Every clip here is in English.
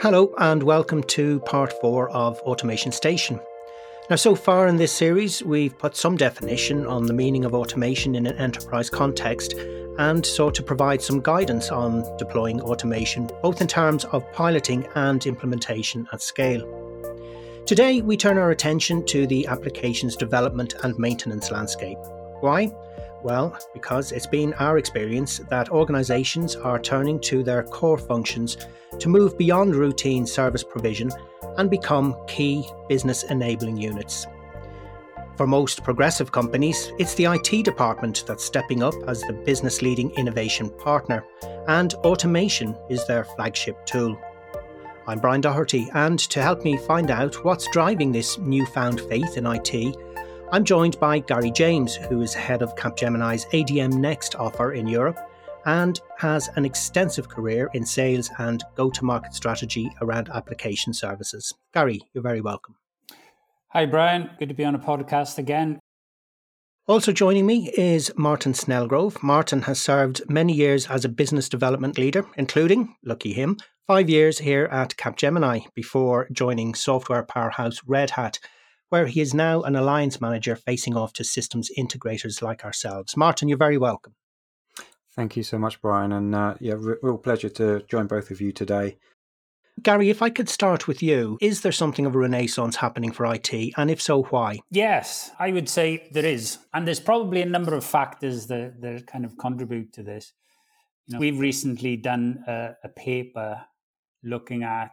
Hello, and welcome to part four of Automation Station. Now, so far in this series, we've put some definition on the meaning of automation in an enterprise context and sought to provide some guidance on deploying automation, both in terms of piloting and implementation at scale. Today, we turn our attention to the applications development and maintenance landscape. Why? Well, because it's been our experience that organisations are turning to their core functions to move beyond routine service provision and become key business enabling units. For most progressive companies, it's the IT department that's stepping up as the business leading innovation partner, and automation is their flagship tool. I'm Brian Doherty, and to help me find out what's driving this newfound faith in IT, I'm joined by Gary James, who is head of Capgemini's ADM Next offer in Europe and has an extensive career in sales and go to market strategy around application services. Gary, you're very welcome. Hi, Brian. Good to be on a podcast again. Also joining me is Martin Snellgrove. Martin has served many years as a business development leader, including, lucky him, five years here at Capgemini before joining software powerhouse Red Hat where he is now an alliance manager facing off to systems integrators like ourselves. Martin, you're very welcome. Thank you so much, Brian. And uh, yeah, real pleasure to join both of you today. Gary, if I could start with you, is there something of a renaissance happening for IT? And if so, why? Yes, I would say there is. And there's probably a number of factors that, that kind of contribute to this. You know, we've recently done a, a paper looking at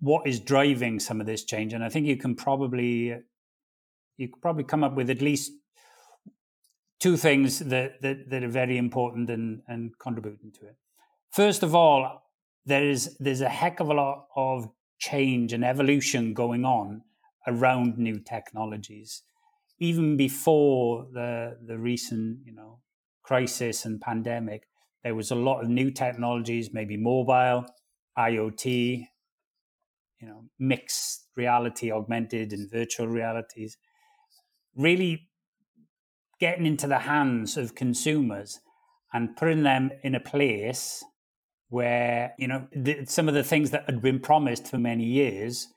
what is driving some of this change? And i think you can probably you could probably come up with at least two things that that, that are very important and and contributing to it. First of all there is there's a heck of a lot of change and evolution going on around new technologies. Even before the the recent you know crisis and pandemic there was a lot of new technologies maybe mobile iot you know mixed reality augmented and virtual realities really getting into the hands of consumers and putting them in a place where you know the, some of the things that had been promised for many years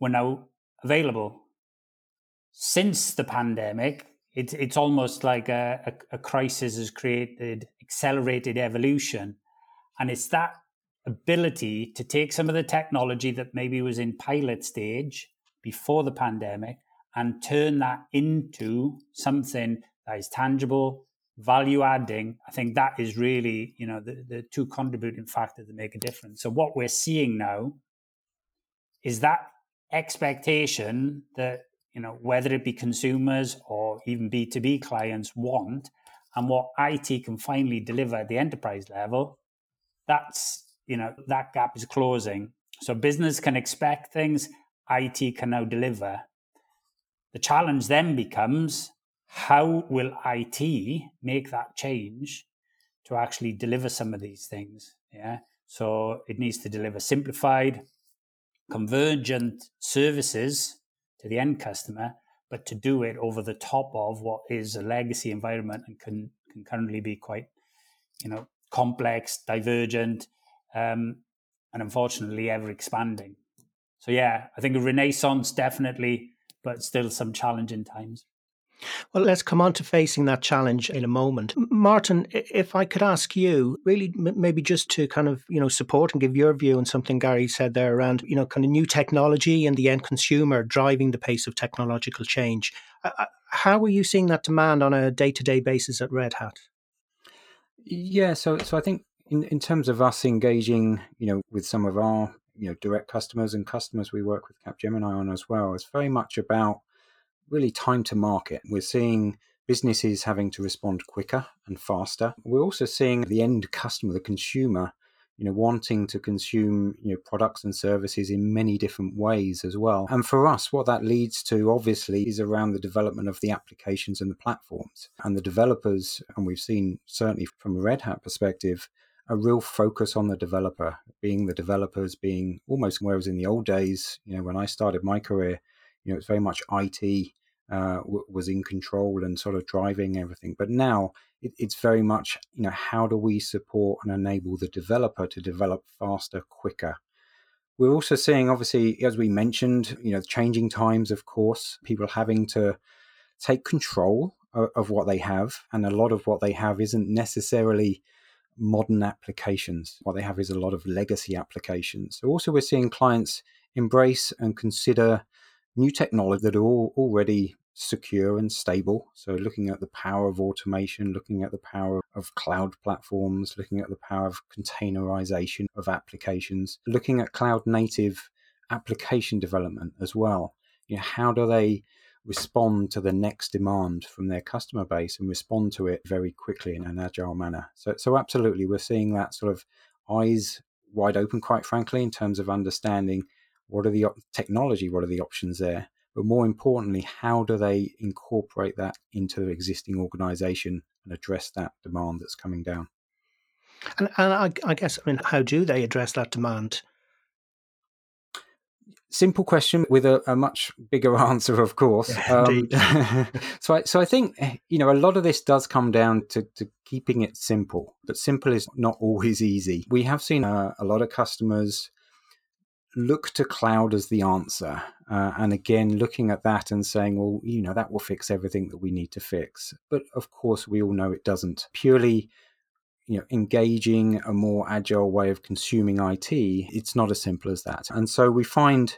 were now available. Since the pandemic it's it's almost like a, a, a crisis has created accelerated evolution. And it's that ability to take some of the technology that maybe was in pilot stage before the pandemic and turn that into something that is tangible, value adding. I think that is really, you know, the, the two contributing factors that make a difference. So what we're seeing now is that expectation that, you know, whether it be consumers or even B2B clients want and what IT can finally deliver at the enterprise level, that's you know that gap is closing. So business can expect things it can now deliver. The challenge then becomes how will it make that change to actually deliver some of these things? Yeah? So it needs to deliver simplified convergent services to the end customer but to do it over the top of what is a legacy environment and can, can currently be quite you know complex divergent um, and unfortunately ever expanding. So yeah, I think a renaissance definitely, but still some challenging times. Well, let's come on to facing that challenge in a moment. Martin, if I could ask you, really, maybe just to kind of, you know, support and give your view on something Gary said there around, you know, kind of new technology and the end consumer driving the pace of technological change. How are you seeing that demand on a day to day basis at Red Hat? Yeah, so so I think in, in terms of us engaging, you know, with some of our, you know, direct customers and customers we work with Capgemini on as well, it's very much about really time to market. We're seeing businesses having to respond quicker and faster. We're also seeing the end customer, the consumer, you know, wanting to consume, you know, products and services in many different ways as well. And for us, what that leads to obviously is around the development of the applications and the platforms. And the developers, and we've seen certainly from a Red Hat perspective, a real focus on the developer, being the developers, being almost whereas in the old days, you know, when I started my career, you know, it's very much IT uh, w- was in control and sort of driving everything. But now it, it's very much, you know, how do we support and enable the developer to develop faster, quicker? We're also seeing, obviously, as we mentioned, you know, changing times, of course, people having to take control of, of what they have. And a lot of what they have isn't necessarily modern applications. What they have is a lot of legacy applications. So also we're seeing clients embrace and consider new technology that are already secure and stable. So, looking at the power of automation, looking at the power of cloud platforms, looking at the power of containerization of applications, looking at cloud native application development as well. You know, how do they respond to the next demand from their customer base and respond to it very quickly in an agile manner? So, so absolutely, we're seeing that sort of eyes wide open, quite frankly, in terms of understanding what are the technology, what are the options there but more importantly, how do they incorporate that into the existing organization and address that demand that's coming down? And, and I, I guess, I mean, how do they address that demand? Simple question with a, a much bigger answer, of course. Yeah, um, so, I, so I think you know a lot of this does come down to, to keeping it simple, but simple is not always easy. We have seen uh, a lot of customers look to cloud as the answer. Uh, and again, looking at that and saying, well, you know, that will fix everything that we need to fix. But of course, we all know it doesn't. Purely, you know, engaging a more agile way of consuming IT, it's not as simple as that. And so we find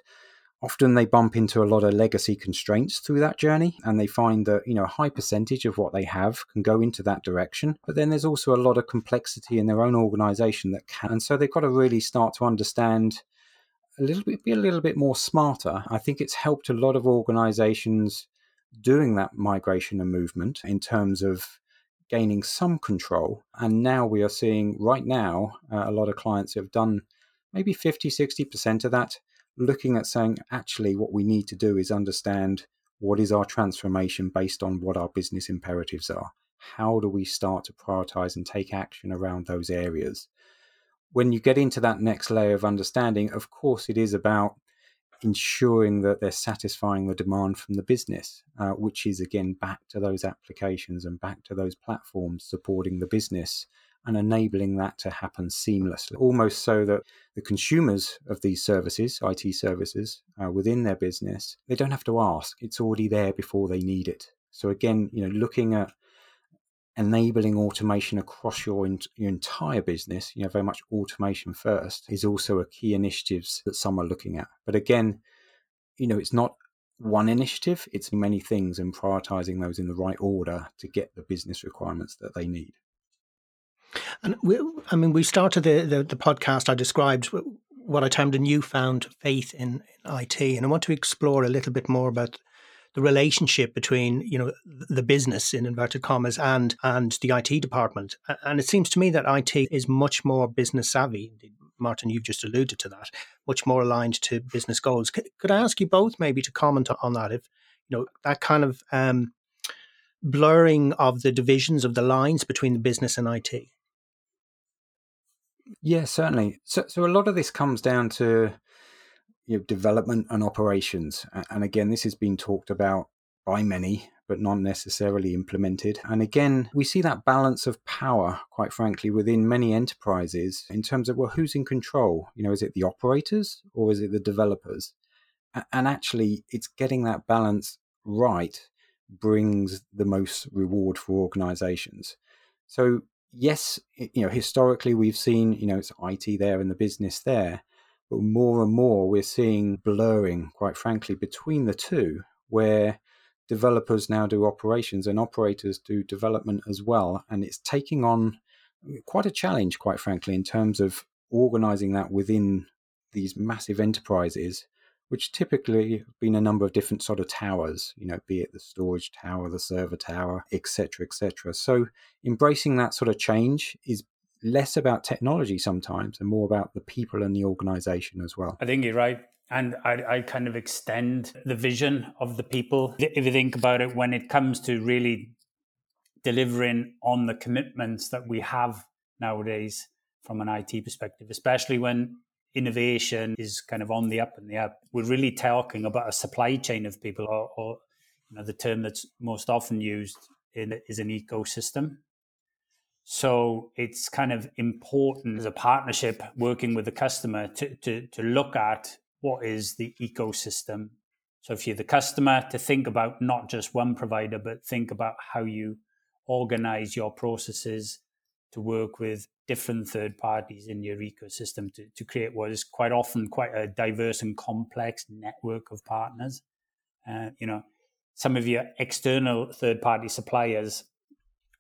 often they bump into a lot of legacy constraints through that journey and they find that you know a high percentage of what they have can go into that direction but then there's also a lot of complexity in their own organization that can and so they've got to really start to understand a little bit be a little bit more smarter. I think it's helped a lot of organizations doing that migration and movement in terms of gaining some control. And now we are seeing right now uh, a lot of clients have done maybe 50, 60% of that, looking at saying, actually, what we need to do is understand what is our transformation based on what our business imperatives are. How do we start to prioritize and take action around those areas? when you get into that next layer of understanding, of course, it is about ensuring that they're satisfying the demand from the business, uh, which is again back to those applications and back to those platforms supporting the business and enabling that to happen seamlessly, almost so that the consumers of these services, IT services, uh, within their business, they don't have to ask; it's already there before they need it. So again, you know, looking at enabling automation across your, your entire business, you know, very much automation first, is also a key initiatives that some are looking at. But again, you know, it's not one initiative, it's many things and prioritizing those in the right order to get the business requirements that they need. And we, I mean, we started the, the, the podcast. I described what I termed a newfound faith in IT, and I want to explore a little bit more about the relationship between you know the business in inverted commas and and the IT department. And it seems to me that IT is much more business savvy. Martin, you've just alluded to that, much more aligned to business goals. Could, could I ask you both maybe to comment on that? If you know that kind of um, blurring of the divisions of the lines between the business and IT. Yeah, certainly. So, so a lot of this comes down to you know, development and operations. And again, this has been talked about by many, but not necessarily implemented. And again, we see that balance of power, quite frankly, within many enterprises in terms of, well, who's in control? You know, is it the operators or is it the developers? And actually, it's getting that balance right brings the most reward for organizations. So, yes, you know, historically we've seen, you know, it's IT there and the business there. But more and more, we're seeing blurring, quite frankly, between the two, where developers now do operations and operators do development as well. And it's taking on quite a challenge, quite frankly, in terms of organizing that within these massive enterprises, which typically have been a number of different sort of towers, you know, be it the storage tower, the server tower, etc., etc. So embracing that sort of change is less about technology sometimes and more about the people and the organization as well. I think you're right. And I, I kind of extend the vision of the people. If you think about it, when it comes to really delivering on the commitments that we have nowadays from an IT perspective, especially when innovation is kind of on the up and the up, we're really talking about a supply chain of people or, or you know, the term that's most often used in, is an ecosystem. So it's kind of important as a partnership working with the customer to, to, to look at what is the ecosystem. So if you're the customer, to think about not just one provider, but think about how you organize your processes to work with different third parties in your ecosystem to, to create what is quite often quite a diverse and complex network of partners. Uh, you know, some of your external third party suppliers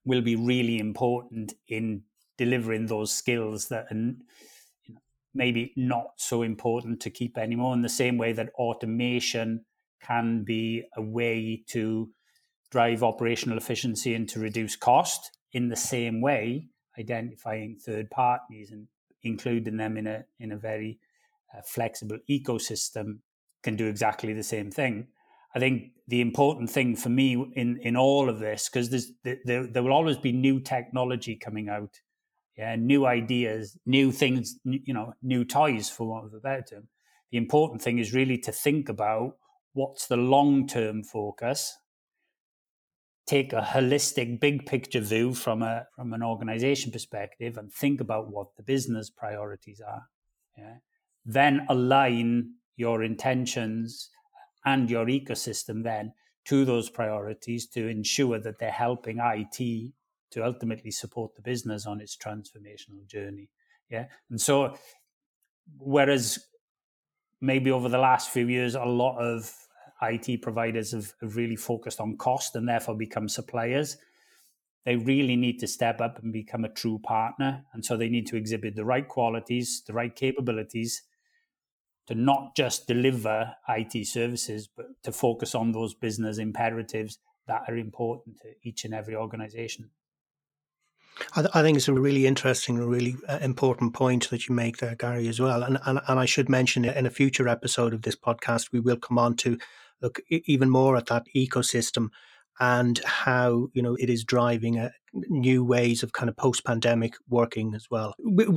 will be really important in delivering those skills that are maybe not so important to keep anymore in the same way that automation can be a way to drive operational efficiency and to reduce cost in the same way identifying third parties and including them in a in a very uh, flexible ecosystem can do exactly the same thing. I think the important thing for me in in all of this because there's there, there will always be new technology coming out, yeah, new ideas, new things, you know, new toys for want of a better term. The important thing is really to think about what's the long term focus take a holistic big picture view from a from an organization perspective and think about what the business priorities are yeah? then align your intentions and your ecosystem then to those priorities to ensure that they're helping IT to ultimately support the business on its transformational journey yeah and so whereas maybe over the last few years a lot of IT providers have, have really focused on cost and therefore become suppliers. They really need to step up and become a true partner. And so they need to exhibit the right qualities, the right capabilities to not just deliver IT services, but to focus on those business imperatives that are important to each and every organization. I, th- I, think it's a really interesting, a really uh, important point that you make there, Gary, as well. And, and and I should mention in a future episode of this podcast, we will come on to look even more at that ecosystem and how you know it is driving a, uh, new ways of kind of post-pandemic working as well.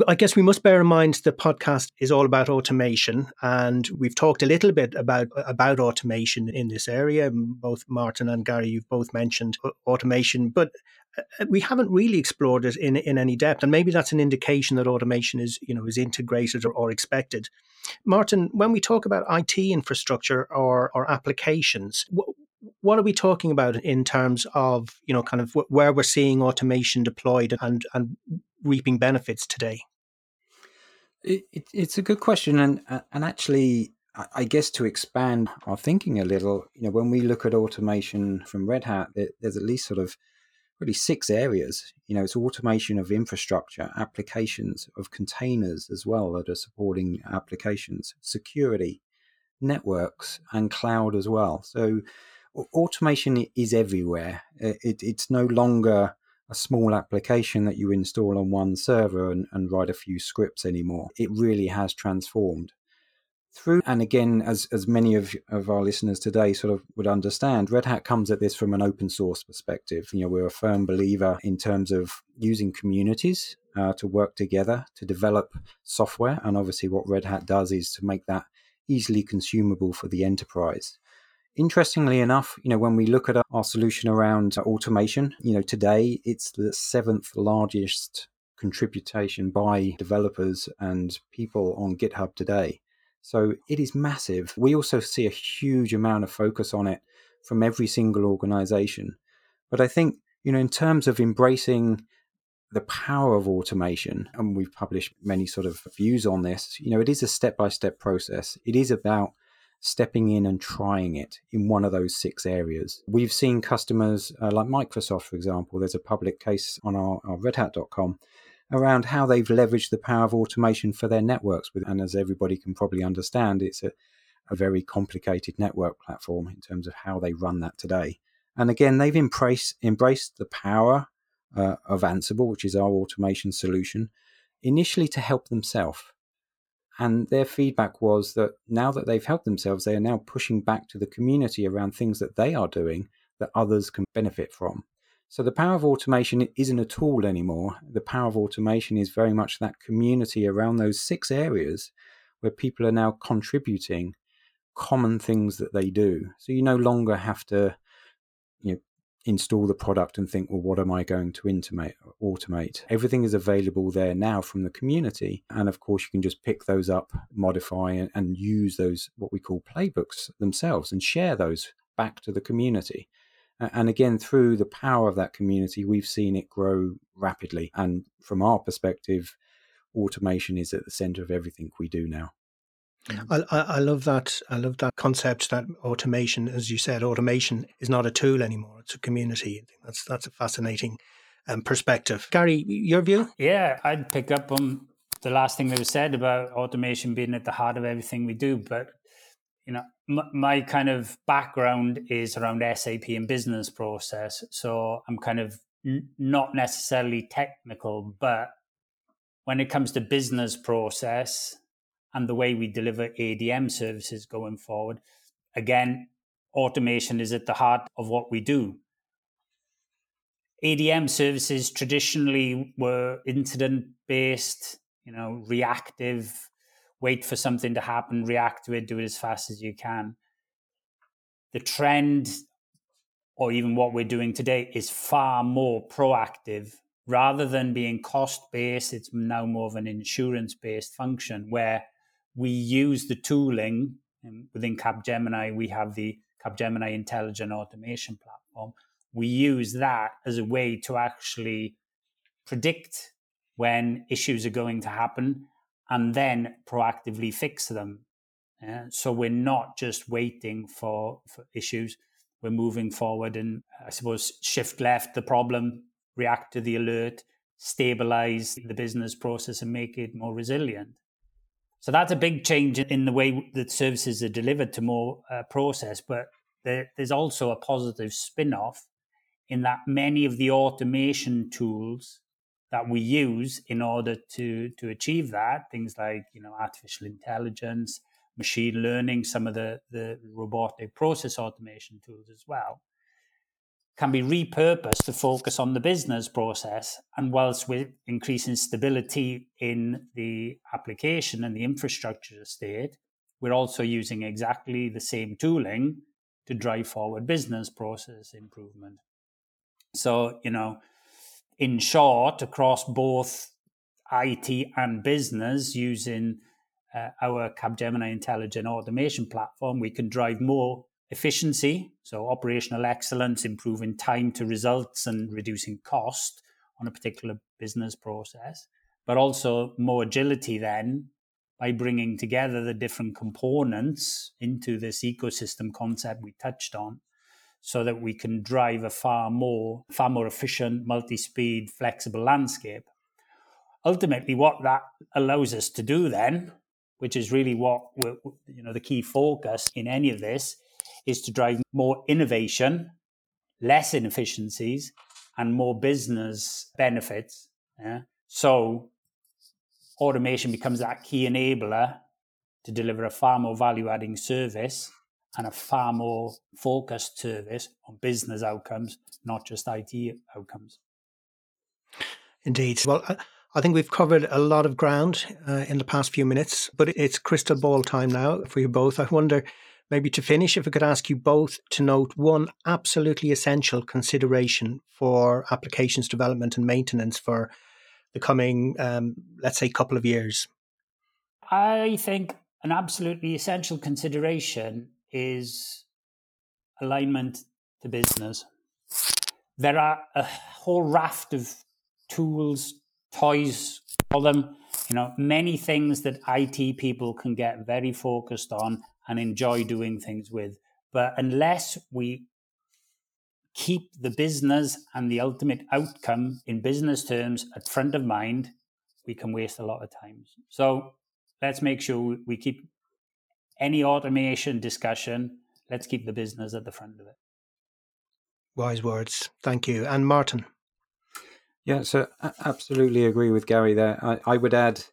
I guess we must bear in mind the podcast is all about automation, and we've talked a little bit about about automation in this area. Both Martin and Gary, you've both mentioned automation, but uh, Uh, we haven't really explored it in in any depth, and maybe that's an indication that automation is you know is integrated or, or expected. Martin, when we talk about IT infrastructure or, or applications, what are we talking about in terms of you know kind of where we're seeing automation deployed and and reaping benefits today? It, it, it's a good question, and and actually, I guess to expand our thinking a little, you know, when we look at automation from Red Hat, there's at least sort of really six areas. You know, it's automation of infrastructure, applications, of containers as well that are supporting applications, security, networks, and cloud as well. So automation is everywhere. It, it's no longer a small application that you install on one server and, and write a few scripts anymore. It really has transformed through and again as as many of, of our listeners today sort of would understand red hat comes at this from an open source perspective. You know we're a firm believer in terms of using communities uh, to work together to develop software and obviously what red hat does is to make that easily consumable for the enterprise. Interestingly enough you know when we look at our solution around automation you know today it's the seventh largest contribution by developers and people on github today so it is massive. We also see a huge amount of focus on it from every single organization. But I think, you know, in terms of embracing the power of automation, and we've published many sort of views on this, you know, it is a step by step process. It is about stepping in and trying it in one of those six areas. We've seen customers uh, like Microsoft, for example, there's a public case on our, our redhat.com around how they've leveraged the power of automation for their networks. And as everybody can probably understand, it's a, a very complicated network platform in terms of how they run that today. And again, they've embraced, embraced the power uh, of Ansible, which is our automation solution, initially to help themselves. And their feedback was that now that they've helped themselves, they are now pushing back to the community around things that they are doing that others can benefit from. So the power of automation isn't a tool anymore. The power of automation is very much that community around those six areas where people are now contributing common things that they do. So you no longer have to install the product and think, well, what am I going to intimate, automate? Everything is available there now from the community. And of course, you can just pick those up, modify, and, and use those, what we call playbooks themselves, and share those back to the community. And again, through the power of that community, we've seen it grow rapidly. And from our perspective, automation is at the center of everything we do now. I, I, love that. I love that concept that automation, as you said, automation is not a tool anymore; it's a community. that's that's a fascinating um, perspective. Gary, your view? Yeah, I'd pick up on the last thing that was said about automation being at the heart of everything we do. But you know, m- my kind of background is around SAP and business process, so I'm kind of n- not necessarily technical, but when it comes to business process and the way we deliver ADM services going forward. Again, automation is at the heart of what we do. ADM services traditionally were incident based, you know, reactive, wait for something to happen, react to it, do it as fast as you can. The trend, or even what we're doing today, is far more proactive. Rather than being cost based, it's now more of an insurance based function where we use the tooling within Capgemini. We have the Capgemini Intelligent Automation Platform. We use that as a way to actually predict when issues are going to happen and then proactively fix them. Yeah? So we're not just waiting for, for issues. We're moving forward and I suppose shift left the problem, react to the alert, stabilize the business process and make it more resilient. So that's a big change in the way that services are delivered to more uh, process. But there, there's also a positive spin off in that many of the automation tools that we use in order to, to achieve that, things like you know artificial intelligence, machine learning, some of the, the robotic process automation tools as well, can be repurposed to focus on the business process. And whilst we're increasing stability in the application and the infrastructure state, we're also using exactly the same tooling to drive forward business process improvement. So, you know, in short, across both IT and business, using uh, our Capgemini Intelligent Automation platform, we can drive more efficiency, so operational excellence, improving time to results and reducing cost on a particular business process, but also more agility then by bringing together the different components into this ecosystem concept we touched on so that we can drive a far more far more efficient multi-speed flexible landscape ultimately what that allows us to do then which is really what you know the key focus in any of this is to drive more innovation, less inefficiencies, and more business benefits. Yeah? So automation becomes that key enabler to deliver a far more value adding service and a far more focused service on business outcomes, not just IT outcomes. Indeed. Well, I think we've covered a lot of ground uh, in the past few minutes, but it's crystal ball time now for you both. I wonder Maybe to finish, if I could ask you both to note one absolutely essential consideration for applications development and maintenance for the coming, um, let's say, couple of years. I think an absolutely essential consideration is alignment to business. There are a whole raft of tools, toys, all them, you know, many things that IT people can get very focused on and enjoy doing things with. But unless we keep the business and the ultimate outcome in business terms at front of mind, we can waste a lot of time. So let's make sure we keep any automation discussion, let's keep the business at the front of it. Wise words. Thank you. And Martin. Yeah, so I absolutely agree with Gary there. I, I would add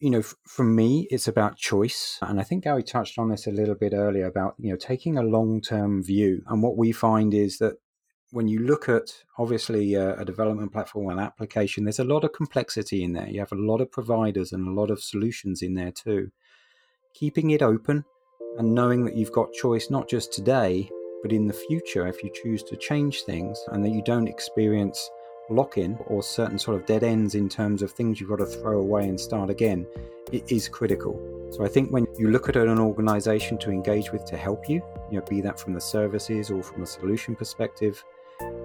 you know, for me, it's about choice. And I think Gary touched on this a little bit earlier about, you know, taking a long term view. And what we find is that when you look at obviously a, a, development platform, and application, there's a lot of complexity in there. You have a lot of providers and a lot of solutions in there too. Keeping it open and knowing that you've got choice not just today, But in the future, if you choose to change things and that you don't experience lock in or certain sort of dead ends in terms of things you've got to throw away and start again, it is critical. So I think when you look at an organization to engage with to help you, you know, be that from the services or from a solution perspective,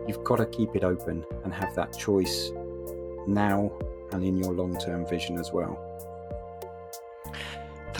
you've got to keep it open and have that choice now and in your long term vision as well.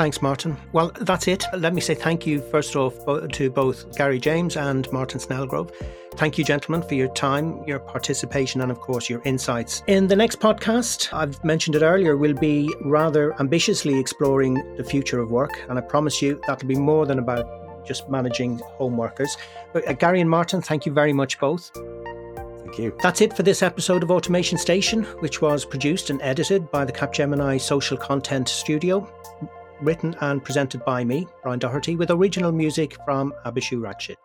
Thanks, Martin. Well, that's it. Let me say thank you, first off, to both Gary James and Martin Snellgrove. Thank you, gentlemen, for your time, your participation, and of course, your insights. In the next podcast, I've mentioned it earlier, we'll be rather ambitiously exploring the future of work. And I promise you that'll be more than about just managing home workers. But uh, Gary and Martin, thank you very much both. Thank you. That's it for this episode of Automation Station, which was produced and edited by the Capgemini Social Content Studio written and presented by me, Brian Doherty, with original music from Abhishu Rakshit.